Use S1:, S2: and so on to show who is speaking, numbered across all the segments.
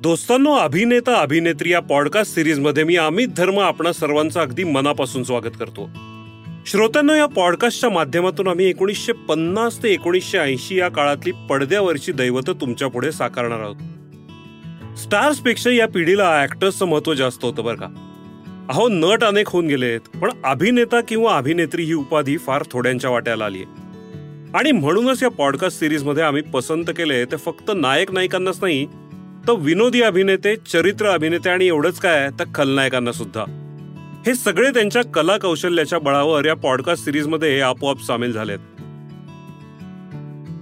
S1: दोस्तांनो अभिनेता अभिनेत्री या पॉडकास्ट सिरीजमध्ये मी अमित धर्म आपणा सर्वांचं अगदी मनापासून स्वागत करतो. श्रोत्यांना या पॉडकास्टच्या माध्यमातून आम्ही एकोणीसशे पन्नास ते एकोणीसशे ऐंशी या काळातली पडद्यावरची दैवत तुमच्यापुढे साकारणार आहोत. स्टार्सपेक्षा या पिढीला ऍक्टर्सचं महत्त्व जास्त होतं बरं का. अहो नट अनेक होऊन गेलेत पण अभिनेता किंवा अभिनेत्री ही उपाधी फार थोड्यांच्या वाट्याला आली आहे. आणि म्हणूनच या पॉडकास्ट सिरीजमध्ये आम्ही पसंत केले ते फक्त नायक नायिकांनाच नाही तर विनोदी अभिनेते चरित्र अभिनेते आणि एवढंच काय तर खलनायकांना सुद्धा. हे सगळे त्यांच्या कला कौशल्याच्या बळावर या पॉडकास्ट सिरीजमध्ये आपोआप सामील झालेत.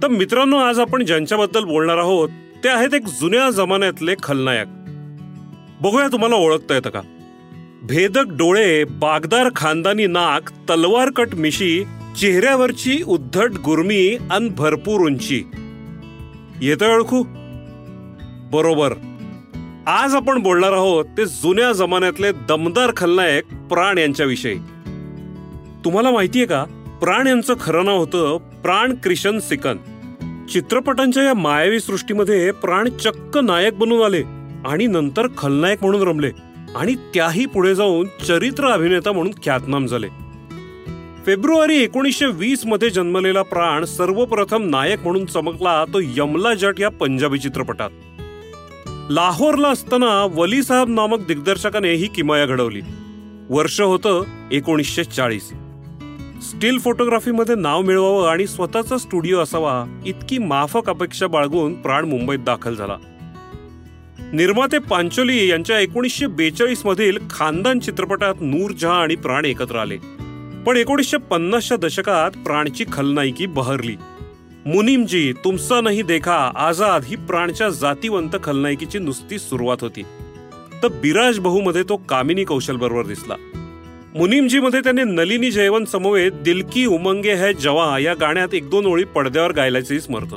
S1: तर मित्रांनो आज आपण ज्यांच्याबद्दल बोलणार आहोत ते आहेत एक जुन्या जमान्यातले खलनायक. बघूया तुम्हाला ओळखता येतं का? भेदक डोळे बागदार खानदानी नाक तलवार कट मिशी चेहऱ्यावरची उद्धट गुरमी आणि भरपूर उंची. येतं ओळखू? बरोबर. आज आपण बोलणार आहोत ते जुन्या जमान्यातले दमदार खलनायक प्राण यांच्याविषयी. तुम्हाला माहितीये का प्राण यांचं खरं नाव होतं प्राण क्रिशन सिकन. चित्रपटांच्या या मायावी सृष्टीमध्ये प्राण चक्क नायक बनून आले आणि नंतर खलनायक म्हणून रमले आणि त्याही पुढे जाऊन चरित्र अभिनेता म्हणून ख्यातनाम झाले. फेब्रुवारी एकोणीसशे वीसमध्ये जन्मलेला प्राण सर्वप्रथम नायक म्हणून चमकला तो यमला जट या पंजाबी चित्रपटात. लाहोरला असताना वली साहेब नामक दिग्दर्शकाने ही किमाया घडवली. वर्ष होतं एकोणीसशे चाळीस. स्टील फोटोग्राफीमध्ये नाव मिळवावं आणि स्वतःचा स्टुडिओ असावा इतकी माफक अपेक्षा बाळगून प्राण मुंबईत दाखल झाला. निर्माते पांचोली यांच्या एकोणीसशे बेचाळीस मधील खानदान चित्रपटात नूरजहा आणि प्राण एकत्र आले. पण एकोणीसशे पन्नासच्या दशकात प्राणची खलनायकी बहरली. मुनीमजी तुमचा नाही देखा आझाद ही प्राणच्या जातीवंत खलनायकीची नुसती सुरुवात होती. तर बिराज बहुमध्ये तो कामिनी कौशल बरोबर दिसला. मुनीमजी मध्ये त्याने नलिनी जयवंत समवेत दिलकी उमंगे है जवा या गाण्यात एक दोन ओळी पडद्यावर गायल्याचेही स्मरत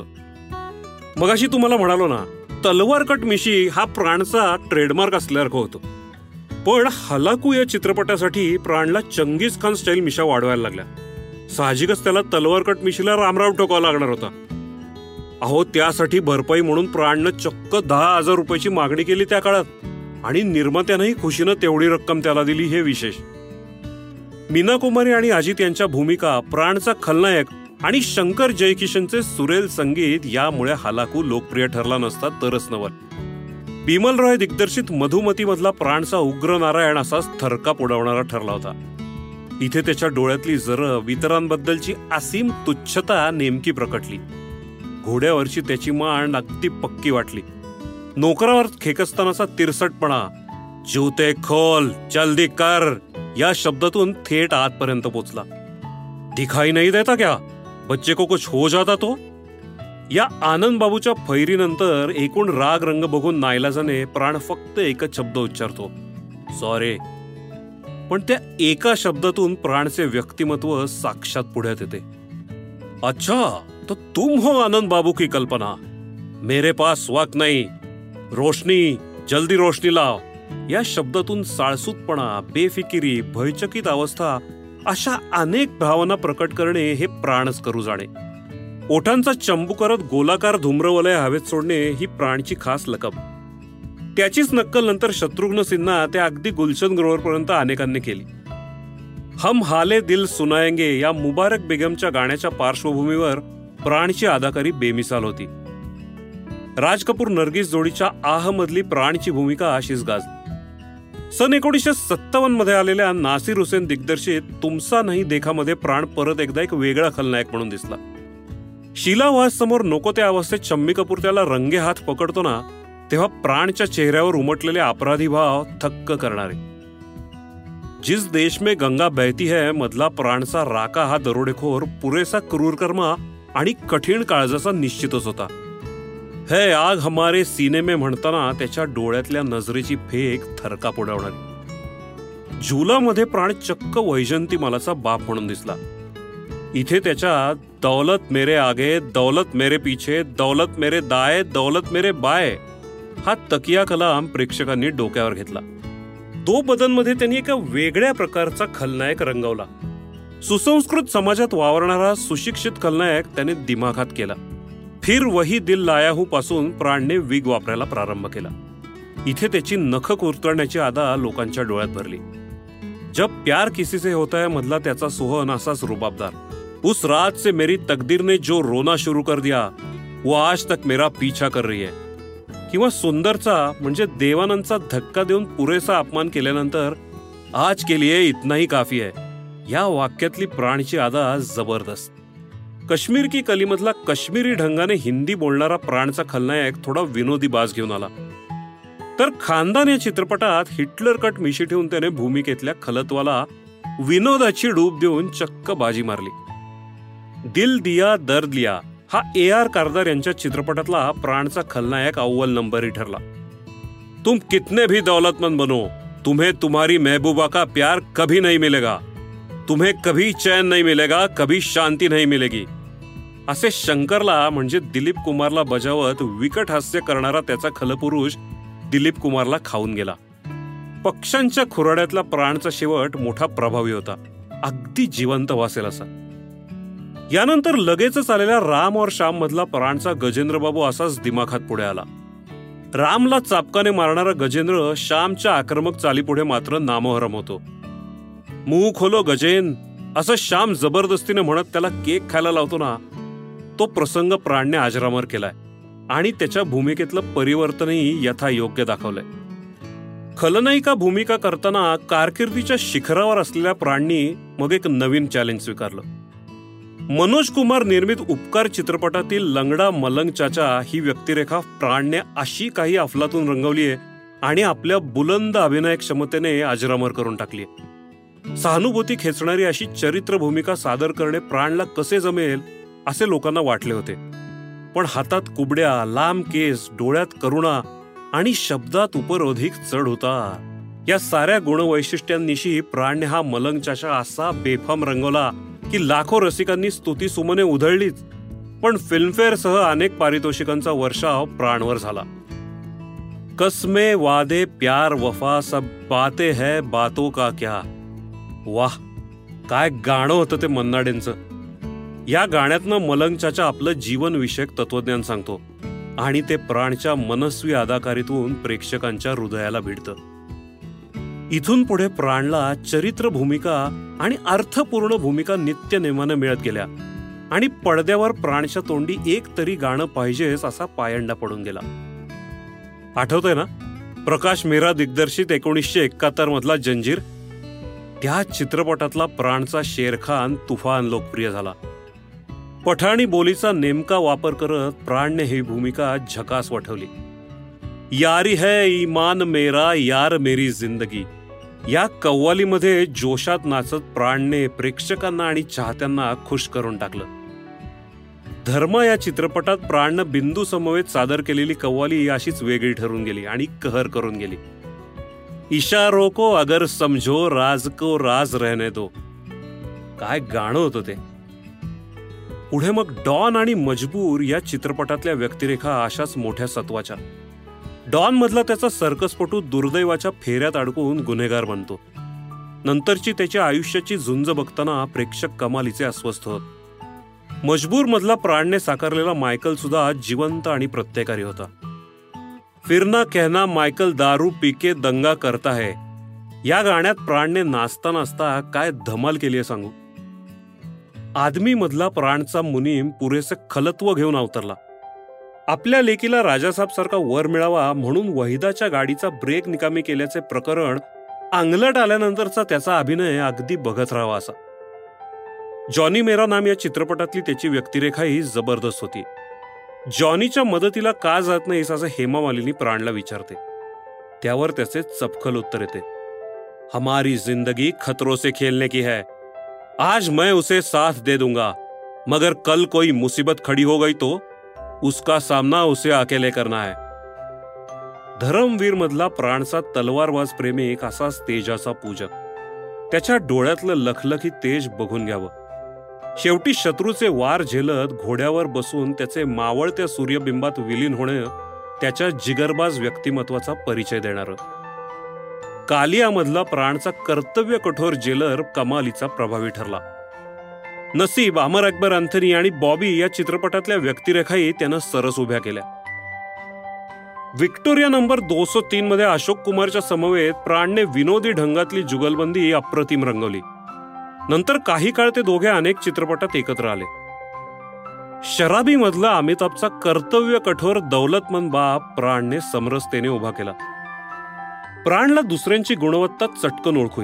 S1: मगाशी तुम्हाला म्हणालो ना तलवार कट मिशी हा प्राणचा ट्रेडमार्क असल्यासारखं होतो. पण हलाकू या चित्रपटासाठी प्राणला चंगीज खान स्टाईल मिशा वाढवायला लागल्या. साहजिकच त्याला तलवारकट मिशीला रामराव ठोकावा लागणार होता. अहो त्यासाठी भरपाई म्हणून प्राणनं चक्क दहा हजार रुपयाची मागणी केली त्या काळात. आणि निर्मात्यानंही खुशीनं तेवढी रक्कम त्याला दिली हे विशेष. मीना कुमारी आणि अजित यांच्या भूमिका प्राणचा खलनायक आणि शंकर जयकिशनचे सुरेल संगीत यामुळे हालाकू लोकप्रिय ठरला नसता तरच नवल. बिमल रॉय दिग्दर्शित मधुमतीमधला प्राणचा उग्र नारायण असाच थरकाप उडवणारा ठरला होता. इथे त्याच्या डोळ्यातली जरब इतरांबद्दलची असीम तुच्छता नेमकी प्रकटली. घोड्यावरची त्याची मान अगदी पक्की वाटली. नोकरावर खेकस्तानाचा तिरसटपणा ज्योते खोल जल्दी कर या शब्दातून थेट आतपर्यंत पोचला. दिखाई नाही देता क्या? बच्चे को कुछ हो जाता तो? या आनंद बाबूच्या फैरीनंतर एकूण राग रंग बघून नाईलाजाने प्राण फक्त एकच शब्द उच्चारतो. सॉरी पण त्या एका शब्दातून प्राणचे व्यक्तिमत्व साक्षात पुढ्यात येते. अच्छा तो तुम हो आनंद बाबू की कल्पना. मेरे पास वक्त नाही. रोशनी जल्दी रोशनी लाव. या शब्दातून साळसूतपणा बेफिकिरी भयचकित अवस्था अशा अनेक भावना प्रकट करणे हे प्राणच करू जाणे. ओठांचा चंबू करत गोलाकार धूम्रवलय हवेत सोडणे ही प्राणची खास लकब. त्याचीच नक्कल नंतर शत्रुघ्न सिन्हा त्या अगदी गुलशन ग्रोवरपर्यंत अनेकांनी केली. हम हाले दिल सुनायंगे या मुबारक बेगमच्या गाण्याच्या पार्श्वभूमीवर प्राणची अदाकारी बेमिसाल होती. राज कपूर नर्गिस जोडीच्या आह मधली प्राणची भूमिका अशीच गाजली. सन एकोणीसशे सत्तावन्नमध्ये आलेल्या नासिर हुसेन दिग्दर्शित तुमचा नाही देखामध्ये प्राण परत एकदा एक वेगळा खलनायक म्हणून दिसला. शिलावास समोर नको त्या अवस्थेत शम्मी कपूर त्याला रंगे हात पकडतो ना तेव्हा प्राणच्या चेहऱ्यावर उमटलेले अपराधी भाव थक्क करणारे. जिस देश में गंगा बहती है मधला प्राणचा राका हा दरोडेखोर पुरेसा क्रूरकर्मा आणि कठीण काळजाचा निश्चितच होता. हे आग हमारे सिनेमे म्हणताना त्याच्या डोळ्यातल्या नजरेची फेक थरका पुडवणारी झुलामध्ये प्राण चक्क वैजंती मालाचा बाप म्हणून दिसला. इथे त्याच्या दौलत मेरे आगे दौलत मेरे पीछे दौलत मेरे दाय दौलत मेरे बाय हा तकिया कलाम प्रेक्षकांनी डोक्यावर घेतला. तो बदनमध्ये त्यांनी एका वेगळ्या प्रकारचा खलनायक रंगवला. सुसंस्कृत समाजात वावरणारा सुशिक्षित खलनायक त्याने दिमाखात केला. फिर वही दिल लायाहू पासून प्राणने विग वापरायला प्रारंभ केला. इथे त्याची नख कुरतळण्याची आदा लोकांच्या डोळ्यात भरली. जब प्यार किसी से होता है मधला त्याचा सोहन असाच रुबाबदार. उस रात से मेरी तकदीर ने जो रोना शुरू कर दिया वो आज तक मेरा पीछा कर रही है. किंवा सुंदरचा म्हणजे देवानंदचा धक्का देऊन पुरेसा अपमान केल्यानंतर आज के लिए इतनाही काफी आहे. या वाक्यातली प्राणची आदा जबरदस्त. काश्मीर की कलीमधला काश्मीरी ढंगाने हिंदी बोलणारा प्राणचा खलनायक थोडा विनोदी बाज घेऊन आला. तर खानदान या चित्रपटात हिटलर कट मिशी ठेवून त्याने भूमिकेतल्या खलत्वाला विनोदाची डूब देऊन चक्क बाजी मारली. दिल दिया दर्द लिया हा ए आर कारदार यांच्या चित्रपटातला प्राणचा खलनायक अव्वल नंबरही ठरला. तुम कितने भी दौलतमंद बनो तुम्हें तुम्हारी महबूबा का प्यार कभी नहीं मिलेगा. तुम्हें कभी चैन नहीं मिलेगा कभी शांती नहीं मिलेगी. असे शंकरला म्हणजे दिलीप कुमारला बजावत विकट हास्य करणारा त्याचा खलपुरुष दिलीप कुमारला खाऊन गेला. पक्ष्यांच्या खुराड्यातला प्राणचा शेवट मोठा प्रभावी होता. अगदी जिवंत वासेल असा. यानंतर लगेचच आलेल्या राम और श्याम मधला प्राणचा गजेंद्र बाबू असाच दिमाखात पुढे आला. रामला चापकाने मारणारा गजेंद्र श्यामच्या आक्रमक चालीपुढे मात्र नामोहरम होतो. मुंह खोलो गजेन असं श्याम जबरदस्तीने म्हणत त्याला केक खायला लावतो ना तो प्रसंग प्राणने आजरामर केलाय आणि त्याच्या भूमिकेतलं परिवर्तनही यथायोग्य दाखवलंय. खलनायिका भूमिका करताना कारकिर्दीच्या शिखरावर असलेल्या प्राणनी मग एक नवीन चॅलेंज स्वीकारलं. मनोज कुमार निर्मित उपकार चित्रपटातील लंगडा मलंग चाचा ही व्यक्तिरेखा प्राणने अशी काही अफलातून रंगवली आहे आणि आपल्या बुलंद अभिनय क्षमतेने अजरामर करून टाकली सहानुभूती खेचणारी अशी चरित्र भूमिका सादर करणे प्राणला कसे जमेल असे लोकांना वाटले होते. पण हातात कुबड्या लांब केस डोळ्यात करुणा आणि शब्दात उपरोधिक चढ होता. या साऱ्या गुणवैशिष्ट्यांनिशी प्राणने हा मलंग चाचा असा बेफाम रंगवला की लाखो रसिकांनी स्तुती सुमने उधळलीच पण फिल्मफेअर सह अनेक पारितोषिकांचा वर्षाव प्राणवर झाला. कसमे वादे प्यार वफा सब बाते है बातो का क्या? वाह काय गाणं होतं ते मन्नाडेंचं. या गाण्यातनं मलंगच्याच्या आपलं जीवनविषयक तत्वज्ञान सांगतो आणि ते प्राणच्या मनस्वी अदाकारीतून प्रेक्षकांच्या हृदयाला भिडतं. इथून पुढे प्राणला चरित्र भूमिका आणि अर्थपूर्ण भूमिका नित्य नेमानं मिळत गेल्या. आणि पडद्यावर प्राणच्या तोंडी एक तरी गाणं पाहिजेच असा पायंडा पडून गेला. आठवतंय ना? प्रकाश मेरा दिग्दर्शित एकोणीसशे एकाहत्तर मधला जंजीर. त्या चित्रपटातला प्राणचा शेरखान तुफान लोकप्रिय झाला. पठाणी बोलीचा नेमका वापर करत प्राणने ही भूमिका झकास वठवली. यारी है ईमान मेरा यार मेरी जिंदगी. या कव्वालीमध्ये जोशात नाचत प्राणने प्रेक्षकांना आणि चाहत्यांना खुश करून टाकलं. धर्म या चित्रपटात प्राणनं बिंदू समवेत सादर केलेली कव्वाली अशीच वेगळी ठरून गेली आणि कहर करून गेली. इशारो को अगर समझो राज को राज रहने दो. काय गाणं होतं ते? पुढे मग डॉन आणि मजबूर या चित्रपटातल्या व्यक्तिरेखा अशाच मोठ्या सत्वाच्या. डॉन मधला त्याचा सर्कसपटू दुर्दैवाच्या फेऱ्यात अडकून गुन्हेगार बनतो. नंतरची त्याच्या आयुष्याची झुंज बघताना प्रेक्षक कमालीचे अस्वस्थ होत. मजबूर मधला प्राणने साकारलेला मायकल सुद्धा जिवंत आणि प्रत्येकारी होता. फिरना कहना मायकल दारू पिके दंगा करता है. या गाण्यात प्राणने नाचता नाचता काय धमाल केली आहे सांगू? आदमी मधला प्राणचा मुनीम पुरेसे खलत्व घेऊन अवतरला. आपल्या लेकीला राजासाहेब सारखा वर मिळावा म्हणून वहिदाच्या गाडीचा ब्रेक निकामी केल्याचे प्रकरण आंगलट आल्यानंतरचा त्याचा अभिनय अगदी बघत राहावा असा. जॉनी मेरा नाम या चित्रपटातली त्याची व्यक्तिरेखाही जबरदस्त होती. जॉनीच्या मदतीला का जात नाहीस असं हेमा मालिनी प्राणला विचारते. त्यावर त्याचे चपखल उत्तर येते. हमारी जिंदगी खतरों से खेलने की है. आज मैं उसे साथ दे दूंगा. मगर कल कोई मुसीबत खड़ी हो गई तो उसका सामना उसे अकेले करना है। धरमवीर मधला प्राणचा तलवारबाज प्रेमिक असाच तेजाचा पूजक. त्याच्या डोळ्यातलं लखलखी तेज बघून घ्यावं. शेवटी शत्रूचे वार झेलत घोड्यावर बसून त्याचे मावळत्या सूर्यबिंबात विलीन होणं त्याच्या जिगरबाज व्यक्तिमत्वाचा परिचय देणार. कालियामधला प्राणचा कर्तव्य कठोर जेलर कमालीचा प्रभावी ठरला. नसीब अमर अकबर अंथनी आणि बॉबी या चित्रपटातल्या व्यक्तिरेखाही त्यानं सरस उभ्या केल्या. विक्टोरिया नंबर दोनशे तीन मध्ये अशोक कुमारच्या समवेत प्राणने विनोदी ढंगातली जुगलबंदी अप्रतिम रंगवली. नंतर काही काळ ते दोघे अनेक चित्रपटात एकत्र आले. शराबी मधला अमिताभचा कर्तव्य कठोर दौलतमंद बाप प्राणने समरसतेने उभा केला. प्राणला दुसऱ्यांची गुणवत्ता चटकन ओळखू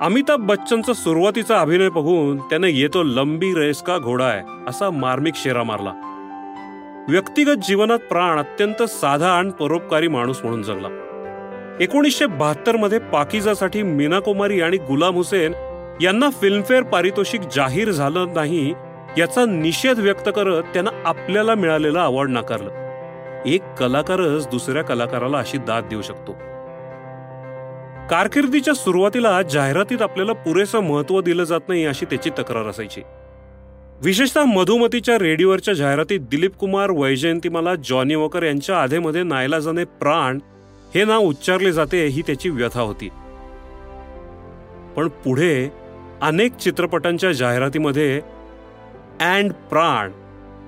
S1: अमिताभ बच्चनचा सुरुवातीचा अभिनय बघून त्याने येतो लंबी रेस का घोडा आहे असा मार्मिक शेरा मारला. व्यक्तिगत जीवनात प्राण अत्यंत साधा आणि परोपकारी माणूस म्हणून जगला. एकोणीसशे बहात्तरमध्ये पाकिजासाठी मीना कुमारी आणि गुलाम हुसेन यांना फिल्मफेअर पारितोषिक जाहीर झालं नाही याचा निषेध व्यक्त करत त्यांना आपल्याला मिळालेलं अवॉर्ड नाकारलं. एक कलाकारच दुसऱ्या कलाकाराला अशी दाद देऊ शकतो. कारकिर्दीच्या सुरुवातीला जाहिरातीत आपल्याला पुरेसं महत्त्व दिलं जात नाही अशी त्याची तक्रार असायची. विशेषतः मधुमतीच्या रेडिओवरच्या जाहिरातीत दिलीप कुमार वैजयंतीमाला जॉनी वॉकर यांच्या आधेमध्ये नायलाजाने प्राण हे नाव उच्चारले जाते ही त्याची व्यथा होती. पण पुढे अनेक चित्रपटांच्या जाहिरातीमध्ये अँड प्राण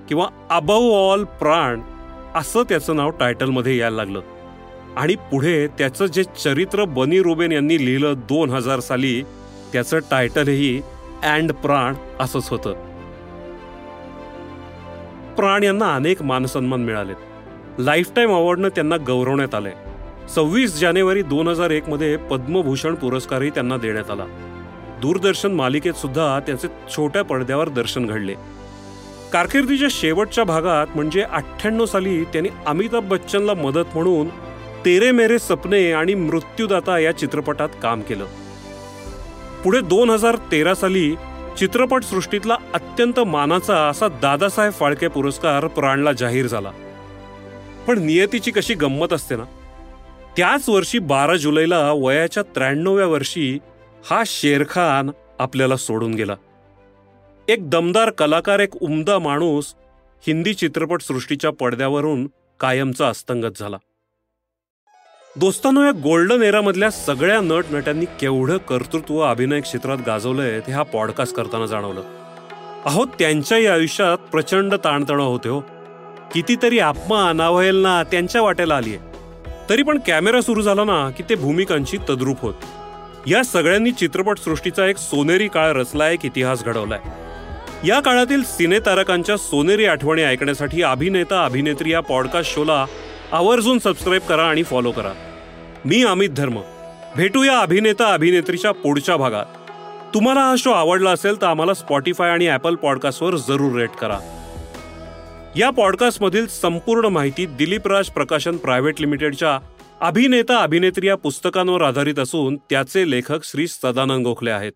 S1: किंवा अबव ऑल प्राण असं त्याचं नाव टायटलमध्ये यायला लागलं. आणि पुढे त्याचं जे चरित्र बनी रुबेन यांनी लिहिलं दोन हजार साली त्याचं टायटलही अँड प्राण असंच होतं. प्राण यांना अनेक मानसन्मान मिळालेत. लाईफटाईम अवॉर्डनं त्यांना गौरवण्यात आलंय. सव्वीस जानेवारी दोन हजार एक मध्ये पद्मभूषण पुरस्कारही त्यांना देण्यात आला. दूरदर्शन मालिकेत सुद्धा त्यांचे छोट्या पडद्यावर दर्शन घडले. कारकिर्दीच्या शेवटच्या भागात म्हणजे अठ्ठ्याण्णव साली त्यांनी अमिताभ बच्चनला मदत म्हणून तेरे मेरे सपने आणि मृत्यूदाता या चित्रपटात काम केलं. पुढे दोन हजार तेरा साली चित्रपटसृष्टीतला अत्यंत मानाचा असा दादासाहेब फाळके पुरस्कार प्राणला जाहीर झाला. पण नियतीची कशी गंमत असते ना? त्याच वर्षी बारा जुलैला वयाच्या त्र्याण्णव्या वर्षी हा शेरखान आपल्याला सोडून गेला. एक दमदार कलाकार एक उमदा माणूस हिंदी चित्रपटसृष्टीच्या पडद्यावरून कायमचा अस्तंगत झाला. दोस्तानो या गोल्डन एरामधल्या सगळ्या नट नट्यांनी केवढं कर्तृत्व अभिनय क्षेत्रात गाजवलंय ते हा पॉडकास्ट करताना जाणवलं. अहो त्यांच्याही आयुष्यात प्रचंड ताणतणाव होते हो. कितीतरी अपमान अवहेलना त्यांच्या वाट्याला आलीये तरी पण कॅमेरा सुरू झाला ना की ते भूमिकांची तद्रूप होत. या सगळ्यांनी चित्रपट सृष्टीचा एक सोनेरी काळ रचला एक इतिहास घडवलाय. या काळातील सिनेतारकांच्या सोनेरी आठवणी ऐकण्यासाठी अभिनेता अभिनेत्री या पॉडकास्ट शोला आवर्जून सबस्क्राईब करा आणि फॉलो करा. मी अमित धर्म. भेटूया अभिनेता अभिनेत्रीच्या पुढच्या भागात. तुम्हाला हा शो आवडला असेल तर आम्हाला स्पॉटीफाय आणि ॲपल पॉडकास्टवर जरूर रेट करा. या पॉडकास्टमधील संपूर्ण माहिती दिलीप राज प्रकाशन प्रायव्हेट लिमिटेडच्या अभिनेता अभिनेत्री या पुस्तकांवर आधारित असून त्याचे लेखक श्री सदानंद गोखले आहेत.